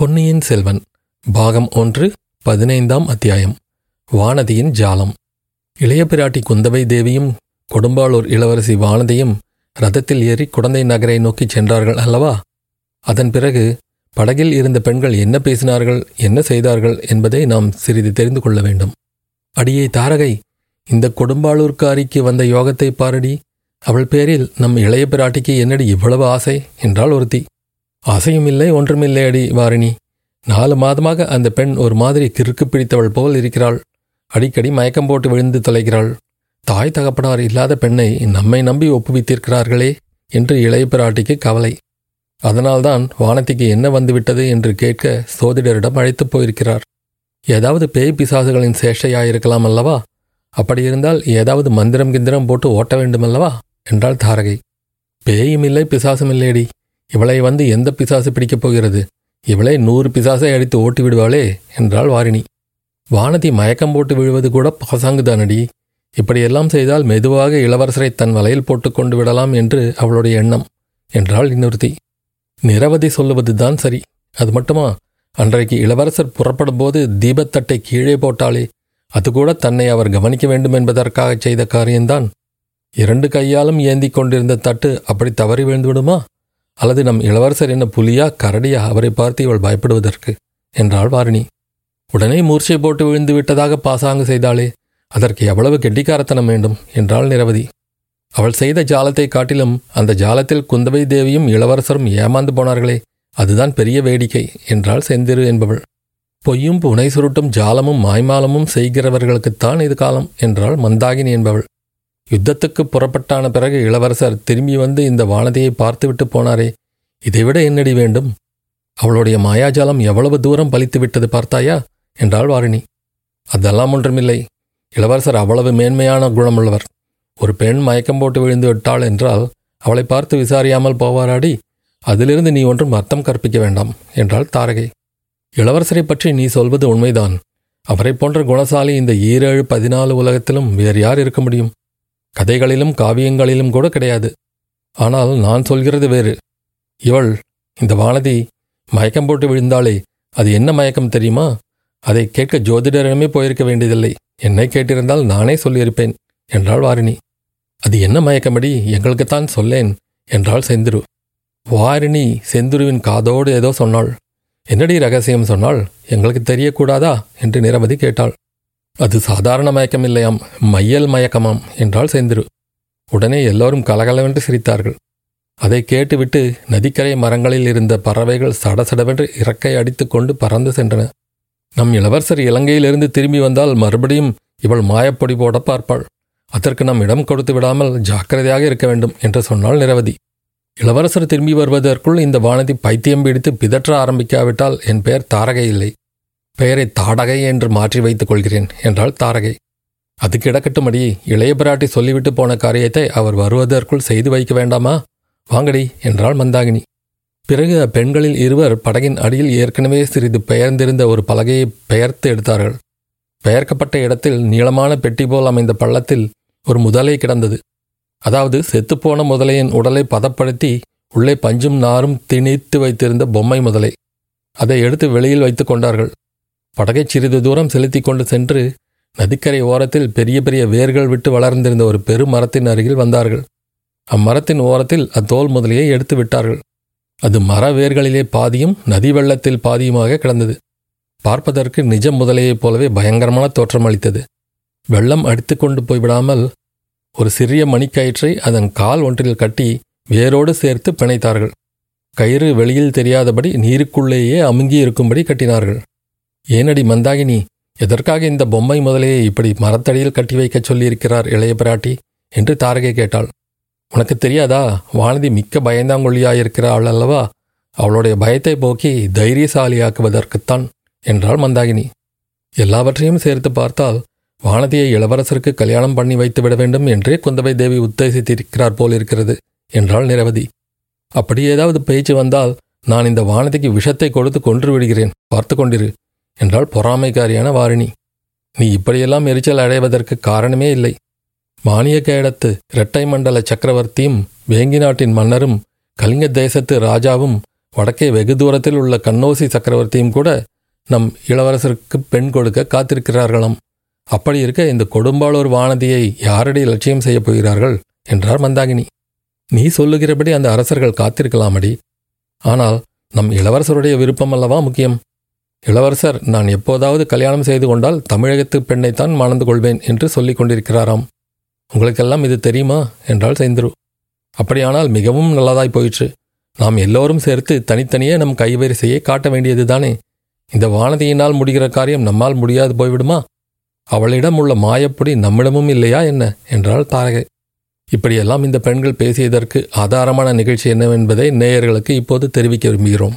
பொன்னியின் செல்வன் பாகம் ஒன்று பதினைந்தாம் அத்தியாயம் வானதியின் ஜாலம். இளைய பிராட்டி குந்தவை தேவியும் கொடும்பாளூர் இளவரசி வானதியும் ரதத்தில் ஏறி குடந்தை நகரை நோக்கிச் சென்றார்கள் அல்லவா? அதன் பிறகு படகில் இருந்த பெண்கள் என்ன பேசினார்கள் என்ன செய்தார்கள் என்பதை நாம் சிறிது தெரிந்து கொள்ள வேண்டும். அடியே தாரகை இந்த கொடும்பாளூர்காரிக்கு வந்த யோகத்தை பாரடி அவள் பேரில் நம் இளைய பிராட்டிக்கு என்னடி இவ்வளவு ஆசை? என்றாள் ஒருத்தி. அசையும் இல்லை ஒன்றுமில்லை அடி வாரிணி நாலு மாதமாக அந்த பெண் ஒரு மாதிரி கிறுக்கு பிடித்தவள் போல் இருக்கிறாள். அடிக்கடி மயக்கம் போட்டு விழுந்து தொலைகிறாள். தாய் தகப்பனார் இல்லாத பெண்ணை நம்மை நம்பி ஒப்புவித்திருக்கிறார்களே என்று இளைய பிராட்டிக்கு கவலை. அதனால்தான் வானத்திக்கு என்ன வந்துவிட்டது என்று கேட்க சோதிடரிடம் அழைத்துப் போயிருக்கிறார். ஏதாவது பேய் பிசாசுகளின் சேஷையாயிருக்கலாம் அல்லவா? அப்படி இருந்தால் ஏதாவது மந்திரம் கிந்திரம் போட்டு ஓட்ட வேண்டுமல்லவா? என்றாள் தாரகை. பேயும் இல்லை பிசாசும் இல்லையடி. இவளை வந்து எந்த பிசாசு பிடிக்கப் போகிறது? இவளை நூறு பிசாசை அடித்து ஓட்டி விடுவாளே என்றாள் வாரிணி. வானதி மயக்கம் போட்டு விழுவது கூட பாசாங்குதானடி? இப்படியெல்லாம் செய்தால் மெதுவாக இளவரசரை தன் வலையில் போட்டுக்கொண்டு விடலாம் என்று அவளுடைய எண்ணம் என்றாள் இன்னொருத்தி. நிரவதி சொல்லுவதுதான் சரி. அது மட்டுமா? அன்றைக்கு இளவரசர் புறப்படும் போது தீபத்தட்டை கீழே போட்டாலே அது கூட தன்னை அவர் கவனிக்க வேண்டும் என்பதற்காக செய்த காரியம்தான். இரண்டு கையாலும் ஏந்திக் கொண்டிருந்த தட்டு அப்படி தவறி விழுந்துவிடுமா? அல்லது நம் இளவரசர் என்ன புலியா கரடியா அவரை பார்த்து இவள் பயப்படுவதற்கு? என்றாள் வாரிணி. உடனே மூர்ச்சை போட்டு விழுந்து விட்டதாக பாசாங்கு செய்தாளே அதற்கு எவ்வளவு கெட்டிக்காரத்தனம் வேண்டும்? என்றாள் நிரவதி. அவள் செய்த ஜாலத்தை காட்டிலும் அந்த ஜாலத்தில் குந்தவை தேவியும் இளவரசரும் ஏமாந்து போனார்களே அதுதான் பெரிய வேடிக்கை என்றாள் செந்திரு என்பவள். பொய்யும் புனை சுருட்டும் ஜாலமும் மாய்மாலமும் செய்கிறவர்களுக்குத்தான் இது காலம் என்றாள் மந்தாகினி என்பவள். யுத்தத்துக்கு புறப்பட்டான பிறகு இளவரசர் திரும்பி வந்து இந்த வானதியை பார்த்துவிட்டு போனாரே. இதைவிட என்னடி வேண்டும்? அவளுடைய மாயாஜாலம் எவ்வளவு தூரம் பலித்து விட்டது பார்த்தாயா? என்றாள் வாரிணி. அதெல்லாம் ஒன்றுமில்லை. இளவரசர் அவ்வளவு மேன்மையான குணமுள்ளவர். ஒரு பெண் மயக்கம் போட்டு விழுந்து விட்டாள் என்றால் அவளை பார்த்து விசாரியாமல் போவாராடி? அதிலிருந்து நீ ஒன்றும் அர்த்தம் கற்பிக்க வேண்டாம் என்றாள் தாரகை. இளவரசரை பற்றி நீ சொல்வது உண்மைதான். அவரை போன்ற குணசாலி இந்த ஈரேழு பதினாலு உலகத்திலும் வேறு யார் இருக்க முடியும்? கதைகளிலும் காவியங்களிலும் கூட கிடையாது. ஆனால் நான் சொல்கிறது வேறு. இவள் இந்த வானதி மயக்கம் போட்டு விழுந்தாளே அது என்ன மயக்கம் தெரியுமா? அதை கேட்க ஜோதிடரிடமே போயிருக்க வேண்டியதில்லை. என்னை கேட்டிருந்தால் நானே சொல்லியிருப்பேன் என்றாள் வாரிணி. அது என்ன மயக்கமடி? எங்களுக்குத்தான் சொல்லேன் என்றாள் செந்துரு. வாரிணி செந்துருவின் காதோடு ஏதோ சொன்னாள். என்னடி ரகசியம் சொன்னாள்? எங்களுக்கு தெரியக்கூடாதா? என்று நிரவதி கேட்டாள். அது சாதாரண மயக்கம் இல்லையாம் மையல் மயக்கமாம் என்றாள் செந்திரு. உடனே எல்லோரும் கலகலவென்று சிரித்தார்கள். அதை கேட்டுவிட்டு நதிக்கரை மரங்களில் இருந்த பறவைகள் சடசடவென்று இறக்கை அடித்துக்கொண்டு பறந்து சென்றன. நம் இளவரசர் இலங்கையிலிருந்து திரும்பி வந்தால் மறுபடியும் இவள் மாயப்பொடி போட பார்ப்பாள். அதற்கு நம் இடம் கொடுத்து விடாமல் ஜாக்கிரதையாக இருக்க வேண்டும் என்று சொன்னாள் நிரவதி. இளவரசர் திரும்பி வருவதற்குள் இந்த வானதி பைத்தியம் பிடித்து பிதற்ற ஆரம்பிக்காவிட்டால் என் பெயர் தாரகை இல்லை பெயரை தாடகை என்று மாற்றி வைத்துக் கொள்கிறேன் என்றாள் தாரகை. அது கிடக்கட்டும்படி இளைய பிராட்டி சொல்லிவிட்டு போன காரியத்தை அவர் வருவதற்குள் செய்து வைக்க வேண்டாமா? வாங்கடி என்றாள் மந்தாகினி. பிறகு அப்பெண்களில் இருவர் படகின் அடியில் ஏற்கனவே சிறிது பெயர்ந்திருந்த ஒரு பலகையை பெயர்த்து எடுத்தார்கள். பெயர்க்கப்பட்ட இடத்தில் நீளமான பெட்டி போல் அமைந்த பள்ளத்தில் ஒரு முதலை கிடந்தது. அதாவது செத்துப்போன முதலையின் உடலை பதப்படுத்தி உள்ளே பஞ்சும் நாரும் திணித்து வைத்திருந்த பொம்மை முதலை. அதை எடுத்து வெளியில் வைத்துக் கொண்டார்கள். படகைச் சிறிது தூரம் செலுத்தி கொண்டு சென்று நதிக்கரை ஓரத்தில் பெரிய பெரிய வேர்கள் விட்டு வளர்ந்திருந்த ஒரு பெருமரத்தின் அருகில் வந்தார்கள். அம்மரத்தின் ஓரத்தில் அத்தோல் முதலையை எடுத்து விட்டார்கள். அது மர வேர்களிலே பாதியும் நதி வெள்ளத்தில் பாதியுமாக கிடந்தது. பார்ப்பதற்கு நிஜ முதலையைப் போலவே பயங்கரமான தோற்றம் அளித்தது. வெள்ளம் அடித்து கொண்டு போய்விடாமல் ஒரு சிறிய மணிக்கயிற்றை அதன் கால் ஒன்றில் கட்டி வேரோடு சேர்த்து பிணைத்தார்கள். கயிறு வெளியில் தெரியாதபடி நீருக்குள்ளேயே அமுங்கி இருக்கும்படி கட்டினார்கள். ஏனடி மந்தாகினி எதற்காக இந்த பொம்மை முதலே இப்படி மரத்தடியில் கட்டி வைக்கச் சொல்லியிருக்கிறார் இளைய பிராட்டி? என்று தாரகை கேட்டாள். உனக்கு தெரியாதா வானதி மிக்க பயந்தாங்கொழியாயிருக்கிறாள் அல்லவா? அவளுடைய பயத்தை போக்கி தைரியசாலியாக்குவதற்குத்தான் என்றாள் மந்தாகினி. எல்லாவற்றையும் சேர்த்து பார்த்தால் வானதியை இளவரசருக்கு கல்யாணம் பண்ணி வைத்து விட வேண்டும் என்றே குந்தவை தேவி உத்தேசித்திருக்கிறார் போல் இருக்கிறது என்றாள் நிரவதி. அப்படி ஏதாவது பேச்சு வந்தால் நான் இந்த வானதிக்கு விஷத்தை கொடுத்து கொன்று விடுகிறேன். பார்த்து கொண்டிரு. என்றாள் பொறாமைக்காரியான வாரிணி. நீ இப்படியெல்லாம் எரிச்சல் அடைவதற்கு காரணமே இல்லை. மானிய கேடத்து இரட்டை மண்டல சக்கரவர்த்தியும் வேங்கி நாட்டின் மன்னரும் கலிங்க தேசத்து ராஜாவும் வடக்கே வெகு தூரத்தில் உள்ள கண்ணோசி சக்கரவர்த்தியும் கூட நம் இளவரசருக்கு பெண் கொடுக்க காத்திருக்கிறார்களாம். அப்படி இருக்க இந்த கொடும்பாளூர் வானதியை யாரடி லட்சியம் செய்யப் போகிறார்கள்? என்றார் மந்தாகினி. நீ சொல்லுகிறபடி அந்த அரசர்கள் காத்திருக்கலாமடி. ஆனால் நம் இளவரசருடைய விருப்பம் அல்லவா முக்கியம்? இளவரசர் நான் எப்போதாவது கல்யாணம் செய்து கொண்டால் தமிழகத்து பெண்ணைத்தான் மணந்து கொள்வேன் என்று சொல்லிக் கொண்டிருக்கிறாராம். உங்களுக்கெல்லாம் இது தெரியுமா? என்றால் செந்திரு. அப்படியானால் மிகவும் நல்லதாய் போயிற்று. நாம் எல்லோரும் சேர்த்து தனித்தனியே நம் கைவரிசையை காட்ட வேண்டியதுதானே? இந்த வானதியினால் முடிகிற காரியம் நம்மால் முடியாது போய்விடுமா? அவளிடம் உள்ள மாயப்பொடி நம்மிடமும் இல்லையா என்ன? என்றாள் தாரகை. இப்படியெல்லாம் இந்த பெண்கள் பேசியதற்கு ஆதாரமான நிகழ்ச்சி என்னவென்பதை நேயர்களுக்கு இப்போது தெரிவிக்க விரும்புகிறோம்.